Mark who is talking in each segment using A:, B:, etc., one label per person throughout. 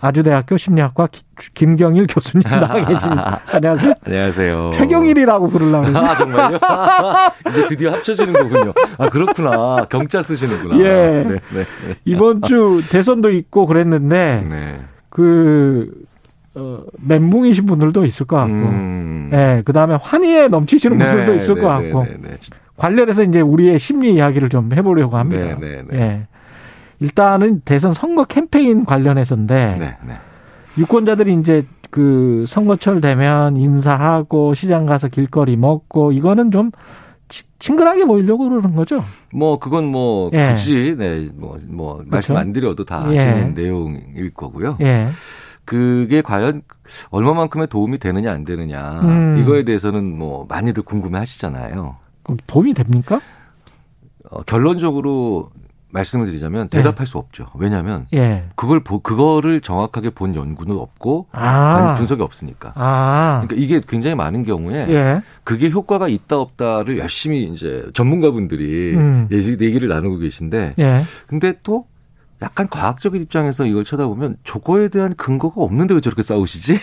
A: 아주대학교 심리학과 김경일 교수님 나와 계십니다. 안녕하세요.
B: 안녕하세요.
A: 최경일이라고 부르려고.
B: 아, 정말요? 이제 드디어 합쳐지는 거군요. 아, 그렇구나. 경자 쓰시는구나.
A: 예. 네, 네. 이번 주 대선도 있고 그랬는데, 네. 그, 어, 멘붕이신 분들도 있을 것 같고, 음. 예, 그 다음에 환희에 넘치시는 분들도 네, 있을 네, 것 같고, 네, 네, 네. 관련해서 이제 우리의 심리 이야기를 좀 해보려고 합니다. 예. 일단은 대선 선거 캠페인 관련해서인데 네, 네. 유권자들이 이제 그 선거철 되면 인사하고 시장 가서 길거리 먹고 이거는 좀 친근하게 보이려고 그러는 거죠.
B: 뭐 그건 뭐 예. 굳이 네뭐뭐 뭐 그렇죠? 말씀 안 드려도 다 아시는 예. 내용일 거고요. 예. 그게 과연 얼마만큼의 도움이 되느냐 안 되느냐 음. 이거에 대해서는 뭐 많이들 궁금해 하시잖아요.
A: 그럼 도움이 됩니까?
B: 어, 결론적으로 말씀을 드리자면 대답할 예. 수 없죠. 왜냐하면 예. 그걸 보, 그거를 정확하게 본 연구는 없고 아. 분석이 없으니까. 아. 그러니까 이게 굉장히 많은 경우에 예. 그게 효과가 있다 없다를 열심히 이제 전문가분들이 음. 얘기를 나누고 계신데 예. 근데 또 약간 과학적인 입장에서 이걸 쳐다보면 저거에 대한 근거가 없는데 왜 저렇게 싸우시지?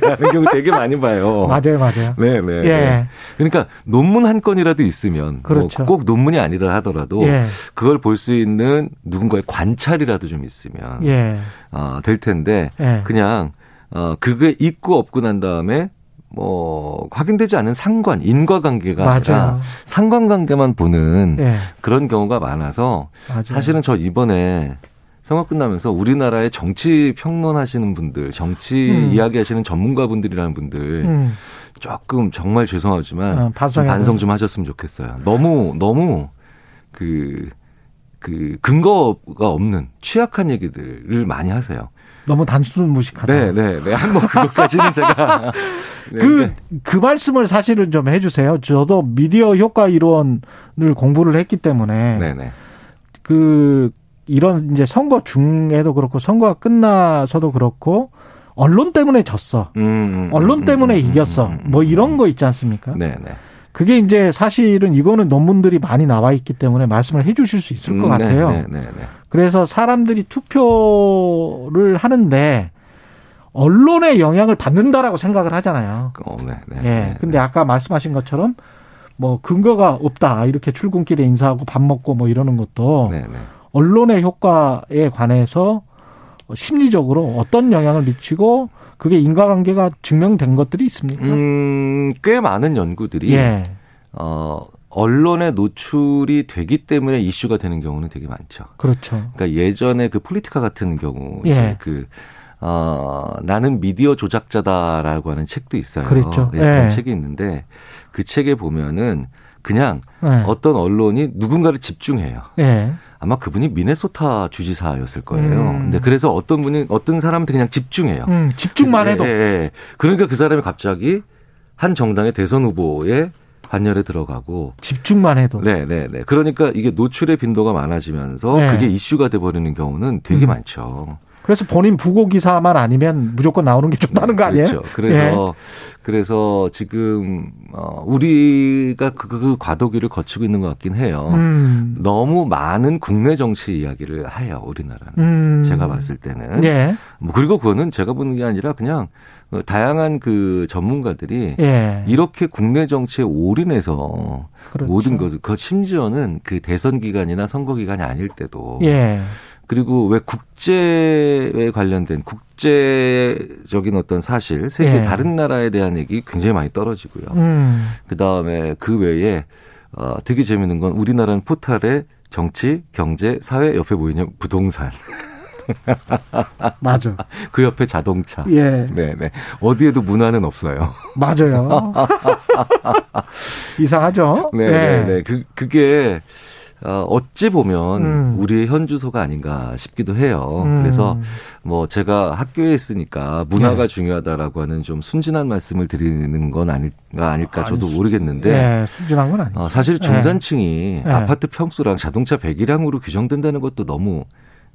B: 라는 경우 되게 많이 봐요.
A: 맞아요, 맞아요.
B: 네, 네. 예. 네. 그러니까 논문 한 건이라도 있으면 뭐 그렇죠. 뭐 꼭 논문이 아니다 하더라도 예. 그걸 볼 수 있는 누군가의 관찰이라도 좀 있으면 예. 어, 될 텐데 예. 그냥 어 그게 있고 없고 난 다음에 뭐 확인되지 않은 상관 인과관계가 맞아요. 아니라 상관관계만 보는 네. 그런 경우가 많아서 맞아요. 사실은 저 이번에 선거 끝나면서 우리나라의 정치 평론하시는 분들, 정치 음. 이야기하시는 전문가분들이라는 분들 음. 조금 정말 죄송하지만 어, 반성 좀 하셨으면 좋겠어요. 너무 너무 그그 그 근거가 없는 취약한 얘기들을 많이 하세요.
A: 너무 단순 무식하다.
B: 네, 네, 네. 뭐 그것까지는 제가
A: 네, 그, 네. 그 말씀을 사실은 좀 해주세요. 저도 미디어 효과 이론을 공부를 했기 때문에. 네네. 네. 그, 이런 이제 선거 중에도 그렇고 선거가 끝나서도 그렇고 언론 때문에 졌어. 음, 음, 언론 음, 때문에 음, 이겼어. 음, 음, 뭐 이런 거 있지 않습니까? 네네. 네. 그게 이제 사실은 이거는 논문들이 많이 나와 있기 때문에 말씀을 해 주실 수 있을 것 같아요. 네, 네, 네, 그래서 사람들이 투표를 하는데 언론의 영향을 받는다라고 생각을 하잖아요. 어, 네, 네, 예. 네, 근데 네. 아까 말씀하신 것처럼 뭐 근거가 없다 이렇게 출근길에 인사하고 밥 먹고 뭐 이러는 것도 네, 네. 언론의 효과에 관해서 심리적으로 어떤 영향을 미치고 그게 인과관계가 증명된 것들이 있습니까?
B: 음, 꽤 많은 연구들이 예. 어 언론에 노출이 되기 때문에 이슈가 되는 경우는 되게 많죠.
A: 그렇죠.
B: 그러니까 예전에 그 폴리티코 같은 경우 예. 그 어, 나는 미디어 조작자다라고 하는 책도 있어요.
A: 그렇죠.
B: 예, 그런 예. 책이 있는데 그 책에 보면은 그냥 예. 어떤 언론이 누군가를 집중해요. 예. 아마 그분이 미네소타 주지사였을 거예요. 음. 근데 그래서 어떤 분이 어떤 사람한테 그냥 집중해요. 음,
A: 집중만 해도. 예,
B: 예. 그러니까 그 사람이 갑자기 한 정당의 대선 후보에 반열에 들어가고
A: 집중만 해도
B: 네, 네, 네. 그러니까 이게 노출의 빈도가 많아지면서 네. 그게 이슈가 돼 버리는 경우는 되게 음. 많죠.
A: 그래서 본인 부고 기사만 아니면 무조건 나오는 게 좋다는 거 아니에요?
B: 그렇죠. 그래서 예. 그래서 지금 어 우리가 그, 그 과도기를 거치고 있는 것 같긴 해요. 음. 너무 많은 국내 정치 이야기를 해요 우리나라는. 음. 제가 봤을 때는. 예. 뭐 그리고 그거는 제가 보는 게 아니라 그냥 다양한 그 전문가들이 예. 이렇게 국내 정치에 올인해서 그렇죠. 모든 것, 그 심지어는 그 대선 기간이나 선거 기간이 아닐 때도 예. 그리고 왜 국제에 관련된 국제적인 어떤 사실, 세계 예. 다른 나라에 대한 얘기 굉장히 많이 떨어지고요. 음. 그 다음에 그 외에 어, 되게 재밌는 건 우리나라는 포탈에 정치, 경제, 사회 옆에 보이는 부동산.
A: 맞아.
B: 그 옆에 자동차. 예. 네네. 어디에도 문화는 없어요.
A: 맞아요. 이상하죠?
B: 네네네. 네. 네. 그, 그게 어, 어찌 보면 음. 우리의 현주소가 아닌가 싶기도 해요. 음. 그래서 뭐 제가 학교에 있으니까 문화가 네. 중요하다라고 하는 좀 순진한 말씀을 드리는 건 아닐까 아닐까 저도 아니, 모르겠는데
A: 네, 순진한 건 아니죠.
B: 어, 사실 네. 중산층이 네. 아파트 평수랑 자동차 배기량으로 규정된다는 것도 너무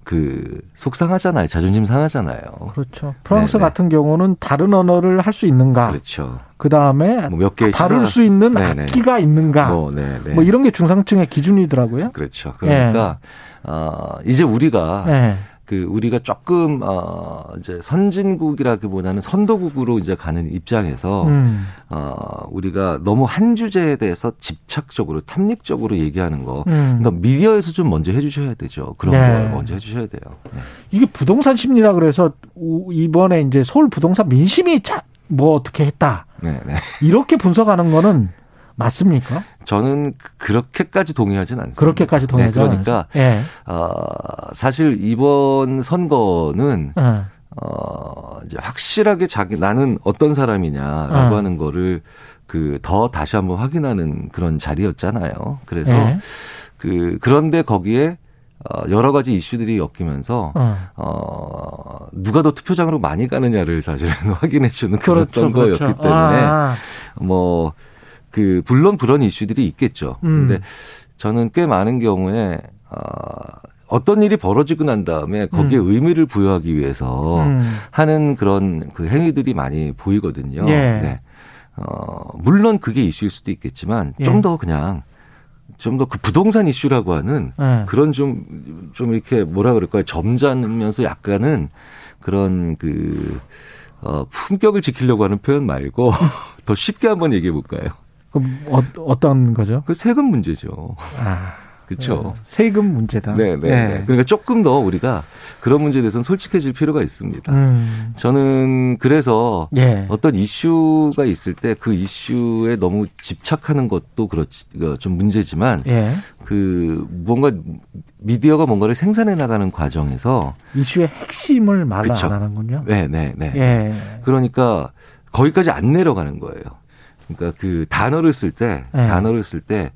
B: 그 속상하잖아요. 자존심 상하잖아요.
A: 그렇죠. 프랑스 네네. 같은 경우는 다른 언어를 할 수 있는가?
B: 그렇죠.
A: 그 다음에 뭐 몇개 다룰 수 있는 네네. 악기가 있는가? 뭐, 뭐, 이런 게 중상층의 기준이더라고요.
B: 그렇죠. 그러니까 네. 어, 이제 우리가 네. 그 우리가 조금 어 이제 선진국이라기보다는 선도국으로 이제 가는 입장에서 음. 어 우리가 너무 한 주제에 대해서 집착적으로 탐닉적으로 얘기하는 거 음. 그러니까 미디어에서 좀 먼저 해 주셔야 되죠. 그런 네. 걸 먼저 해 주셔야 돼요. 네.
A: 이게 부동산 심리라 그래서 이번에 이제 서울 부동산 민심이 자, 뭐 어떻게 했다. 네, 네. 이렇게 분석하는 거는 맞습니까?
B: 저는 그렇게까지 동의하지는 않습니다.
A: 그렇게까지 동의하지
B: 네, 그러니까 네. 어, 사실 이번 선거는 네. 어, 이제 확실하게 자기 나는 어떤 사람이냐라고 네. 하는 거를 그 더 다시 한번 확인하는 그런 자리였잖아요. 그래서 네. 그 그런데 거기에 어, 여러 가지 이슈들이 엮이면서 어. 어 누가 더 투표장으로 많이 가느냐를 사실은 확인해 주는 그런 그렇죠, 선거였기 그렇죠. 때문에 아. 뭐 그 물론 그런 이슈들이 있겠죠. 음. 근데 저는 꽤 많은 경우에 어 어떤 일이 벌어지고 난 다음에 거기에 음. 의미를 부여하기 위해서 음. 하는 그런 그 행위들이 많이 보이거든요. 예. 네. 어, 물론 그게 이슈일 수도 있겠지만 예. 좀더 그냥 좀더그 부동산 이슈라고 하는 예. 그런 좀, 좀 이렇게 뭐라 그럴까요. 점잖으면서 약간은 그런 그, 어, 품격을 지키려고 하는 표현 말고 더 쉽게 한번 얘기해 볼까요?
A: 그럼 어, 떤 거죠?
B: 그 세금 문제죠. 아. 그렇죠.
A: 세금 문제다.
B: 네, 네, 네. 그러니까 조금 더 우리가 그런 문제에 대해서는 솔직해질 필요가 있습니다. 음. 저는 그래서 예. 어떤 이슈가 있을 때 그 이슈에 너무 집착하는 것도 그렇지 좀 문제지만 예. 그 뭔가 미디어가 뭔가를 생산해 나가는 과정에서
A: 이슈의 핵심을 말을 안 하는군요.
B: 네, 네, 네. 예. 그러니까 거기까지 안 내려가는 거예요. 그러니까 그 단어를 쓸 때, 네. 단어를 쓸 때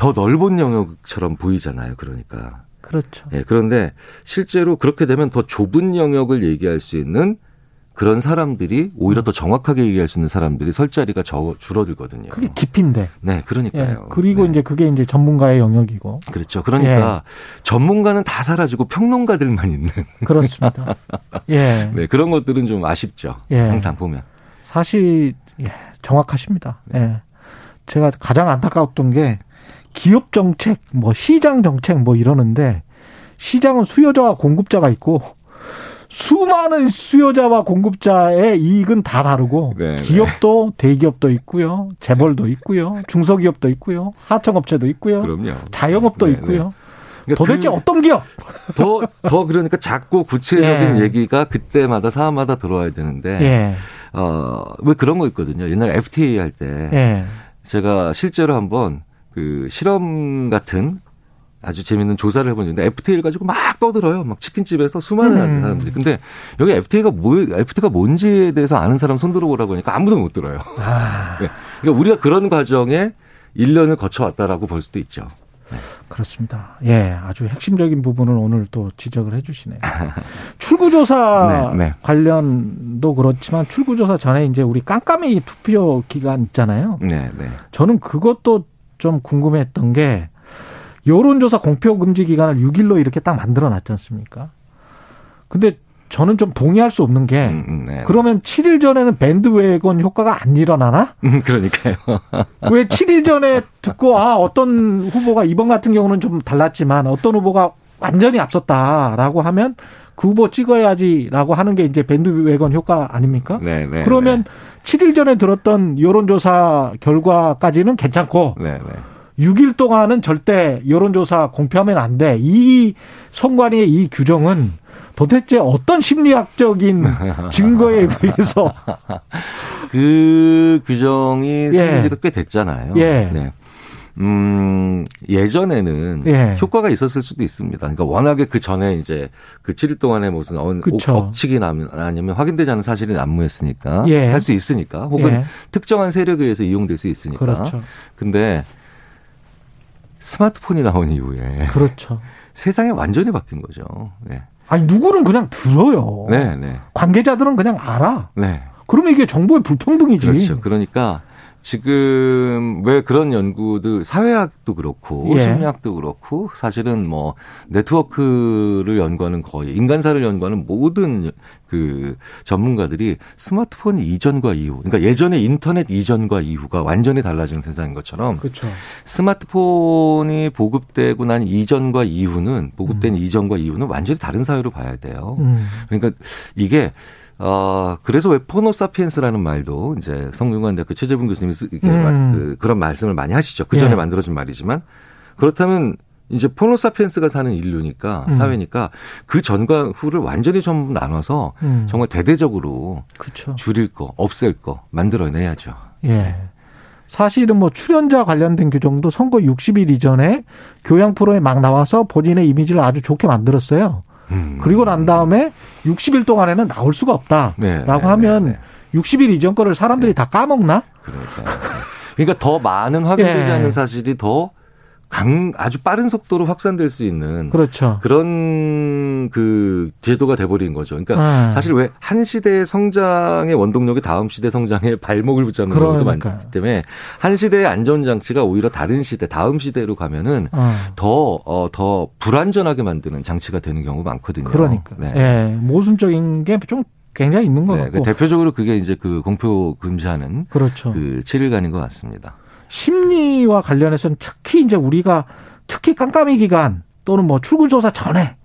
B: 더 넓은 영역처럼 보이잖아요. 그러니까.
A: 그렇죠.
B: 예, 그런데 실제로 그렇게 되면 더 좁은 영역을 얘기할 수 있는 그런 사람들이 오히려 더 정확하게 얘기할 수 있는 사람들이 설 자리가 저, 줄어들거든요.
A: 그게 깊인데.
B: 네, 그러니까요. 예,
A: 그리고
B: 네.
A: 이제 그게 이제 전문가의 영역이고.
B: 그렇죠. 그러니까 예. 전문가는 다 사라지고 평론가들만 있는.
A: 그렇습니다. 예.
B: 네, 그런 것들은 좀 아쉽죠. 예. 항상 보면.
A: 사실 예, 정확하십니다. 예. 제가 가장 안타까웠던 게 기업 정책, 뭐 시장 정책 뭐 이러는데 시장은 수요자와 공급자가 있고 수많은 수요자와 공급자의 이익은 다 다르고 네, 네. 기업도 대기업도 있고요. 재벌도 있고요. 중소기업도 있고요. 하청업체도 있고요. 그럼요. 자영업도 네, 있고요. 그러니까 도대체 그 어떤 기업?
B: 더, 더 그러니까 작고 구체적인 예. 얘기가 그때마다 사안마다 들어와야 되는데 예. 어, 왜 그런 거 있거든요. 옛날 FTA 할 때. 예. 제가 실제로 한번 그 실험 같은 아주 재밌는 조사를 해본 적인데 FTA를 가지고 막 떠들어요. 막 치킨집에서 수많은 음. 사람들이. 근데 여기 FTA가 뭐, FTA가 뭔지에 대해서 아는 사람 손 들어보라고 하니까 아무도 못 들어요. 아. 네. 그러니까 우리가 그런 과정에 1년을 거쳐왔다라고 볼 수도 있죠.
A: 그렇습니다. 예, 아주 핵심적인 부분을 오늘 또 지적을 해주시네요. 출구조사 네, 네. 관련도 그렇지만 출구조사 전에 이제 우리 깜깜이 투표 기간 있잖아요. 네, 네. 저는 그것도 좀 궁금했던 게 여론조사 공표 금지 기간을 6일로 이렇게 딱 만들어 놨지 않습니까? 근데 저는 좀 동의할 수 없는 게 음, 음 네. 그러면 7일 전에는 밴드웨건 효과가 안 일어나나?
B: 음, 그러니까요.
A: 왜 7일 전에 듣고 아 어떤 후보가 이번 같은 경우는 좀 달랐지만 어떤 후보가 완전히 앞섰다라고 하면 그 후보 찍어야지라고 하는 게 이제 밴드웨건 효과 아닙니까? 네, 네, 그러면 네. 7일 전에 들었던 여론조사 결과까지는 괜찮고 네, 네. 6일 동안은 절대 여론조사 공표하면 안 돼. 이 선관위의 이 규정은 도대체 어떤 심리학적인 증거에 의해서
B: 그 규정이 예. 생긴 지가 꽤 됐잖아요. 예. 네. 음, 예전에는 예. 효과가 있었을 수도 있습니다. 그러니까 워낙에 그 전에 이제 그 7일 동안에 무슨 억측이 나면 아니면 확인되지 않은 사실이 난무했으니까 예. 할수 있으니까 혹은 예. 특정한 세력에 의해서 이용될 수 있으니까. 그렇죠. 근데 스마트폰이 나온 이후에
A: 그렇죠.
B: 세상이 완전히 바뀐 거죠. 네.
A: 아니 누구는 그냥 들어요. 네, 네. 관계자들은 그냥 알아. 네. 그러면 이게 정보의 불평등이지.
B: 그렇죠. 그러니까 지금 왜 그런 연구도 사회학도 그렇고 예. 심리학도 그렇고 사실은 뭐 네트워크를 연구하는 거의 인간사를 연구하는 모든 그 전문가들이 스마트폰 이전과 이후 그러니까 예전에 인터넷 이전과 이후가 완전히 달라지는 세상인 것처럼
A: 그렇죠.
B: 스마트폰이 보급되고 난 이전과 이후는 보급된 음. 이전과 이후는 완전히 다른 사회로 봐야 돼요. 음. 그러니까 이게 어, 그래서 왜 포노사피엔스라는 말도 이제 성균관대학교 최재분 교수님이 쓰, 이게 음. 그, 그런 말씀을 많이 하시죠. 그 전에 예. 만들어진 말이지만 그렇다면 이제 포노사피엔스가 사는 인류니까 음. 사회니까 그 전과 후를 완전히 전부 나눠서 음. 정말 대대적으로 그쵸. 줄일 거, 없앨 거 만들어내야죠.
A: 예. 사실은 뭐 출연자 관련된 규정도 선거 60일 이전에 교양 프로에 막 나와서 본인의 이미지를 아주 좋게 만들었어요. 음. 그리고 난 다음에 60일 동안에는 나올 수가 없다라고 네, 네, 하면 네, 네. 60일 이전 거를 사람들이 네. 다 까먹나?
B: 그러니까. 그러니까 더 많은 확인되지 예. 않는 사실이 더 강, 아주 빠른 속도로 확산될 수 있는
A: 그렇죠.
B: 그런 그 제도가 돼버린 거죠. 그러니까 아. 사실 왜 한 시대의 성장의 원동력이 다음 시대 성장에 발목을 붙잡는 경우도 그러니까. 많기 때문에 한 시대의 안전 장치가 오히려 다른 시대, 다음 시대로 가면은 아. 더, 어, 더 불안전하게 만드는 장치가 되는 경우가 많거든요.
A: 그러니까. 네. 예, 모순적인 게 좀 굉장히 있는 것 네, 같고.
B: 대표적으로 그게 이제 그 공표 금지하는
A: 그렇죠.
B: 그 7일간인 것 같습니다.
A: 심리와 관련해서는 특히 이제 우리가 특히 깜깜이 기간 또는 뭐 출구조사 전에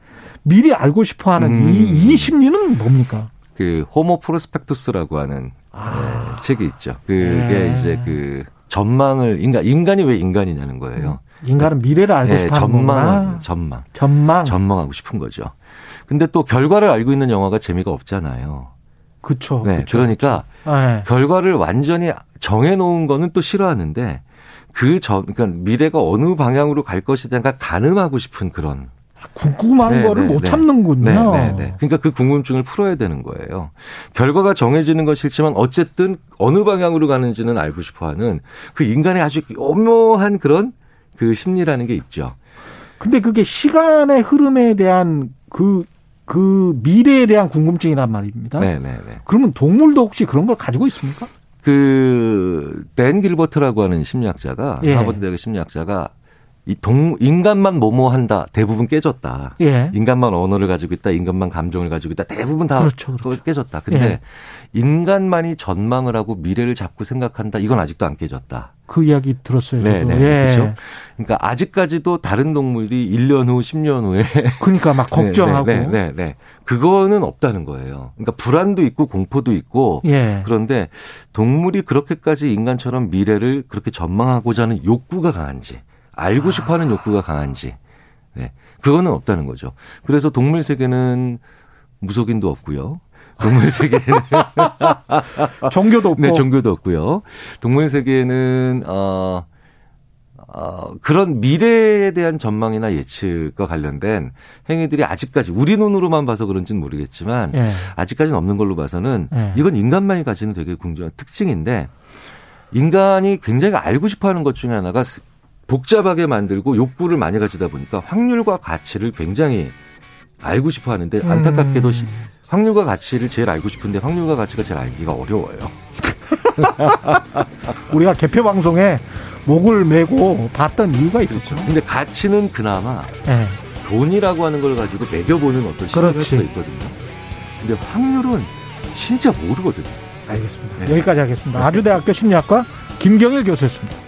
A: 미리 알고 싶어 하는 음. 이, 이 심리는 뭡니까?
B: 그 호모 프로스펙투스라고 하는 아. 네, 책이 있죠. 그게 네. 이제 그 전망을 인간 인간이 왜 인간이냐는 거예요.
A: 음. 인간은 미래를 알고 네, 싶어 하는
B: 전망 전망.
A: 전망.
B: 전망하고 싶은 거죠. 근데 또 결과를 알고 있는 영화가 재미가 없잖아요.
A: 그렇죠.
B: 네,
A: 그쵸,
B: 그러니까 그쵸. 네. 결과를 완전히 정해 놓은 거는 또 싫어하는데 그 전, 그러니까 미래가 어느 방향으로 갈 것이냐가 가늠하고 싶은 그런
A: 궁금한 네, 거를 네, 못 네. 참는군요. 네, 네, 네.
B: 그러니까 그 궁금증을 풀어야 되는 거예요. 결과가 정해지는 건 싫지만 어쨌든 어느 방향으로 가는지는 알고 싶어 하는 그 인간의 아주 오묘한 그런 그 심리라는 게 있죠.
A: 근데 그게 시간의 흐름에 대한 그 그 미래에 대한 궁금증이란 말입니다. 네네네. 그러면 동물도 혹시 그런 걸 가지고 있습니까?
B: 그 댄 길버트라고 하는 심리학자가 예. 하버드 대학 심리학자가 이 동, 인간만 뭐뭐 한다. 대부분 깨졌다. 예. 인간만 언어를 가지고 있다. 인간만 감정을 가지고 있다. 대부분 다 그렇죠, 그렇죠. 깨졌다. 근데 예. 인간만이 전망을 하고 미래를 잡고 생각한다. 이건 아직도 안 깨졌다.
A: 그 이야기 들었어요.
B: 네, 네. 예. 그렇죠. 그러니까 아직까지도 다른 동물이 1년 후, 10년 후에
A: 그러니까 막 걱정하고
B: 네, 네, 네, 네, 그거는 없다는 거예요. 그러니까 불안도 있고 공포도 있고 예. 그런데 동물이 그렇게까지 인간처럼 미래를 그렇게 전망하고자 하는 욕구가 강한지 알고 싶어 하는 욕구가 강한지. 네. 그거는 없다는 거죠. 그래서 동물 세계는 무속인도 없고요. 동물 세계는
A: 종교도 없고
B: 네, 종교도 없고요. 동물 세계는 어, 어 그런 미래에 대한 전망이나 예측과 관련된 행위들이 아직까지 우리 눈으로만 봐서 그런지는 모르겠지만 예. 아직까지는 없는 걸로 봐서는 예. 이건 인간만이 가지는 되게 궁중한 특징인데 인간이 굉장히 알고 싶어 하는 것 중에 하나가 복잡하게 만들고 욕구를 많이 가지다 보니까 확률과 가치를 굉장히 알고 싶어 하는데 안타깝게도 음. 확률과 가치를 제일 알고 싶은데 확률과 가치가 제일 알기가 어려워요.
A: 우리가 개표 방송에 목을 메고 봤던 이유가 있었죠.
B: 그렇죠. 근데 가치는 그나마 네. 돈이라고 하는 걸 가지고 매겨보는 어떤 시각일 수가 있거든요. 근데 확률은 진짜 모르거든요.
A: 알겠습니다. 네. 여기까지 하겠습니다. 아주대학교 심리학과 김경일 교수였습니다.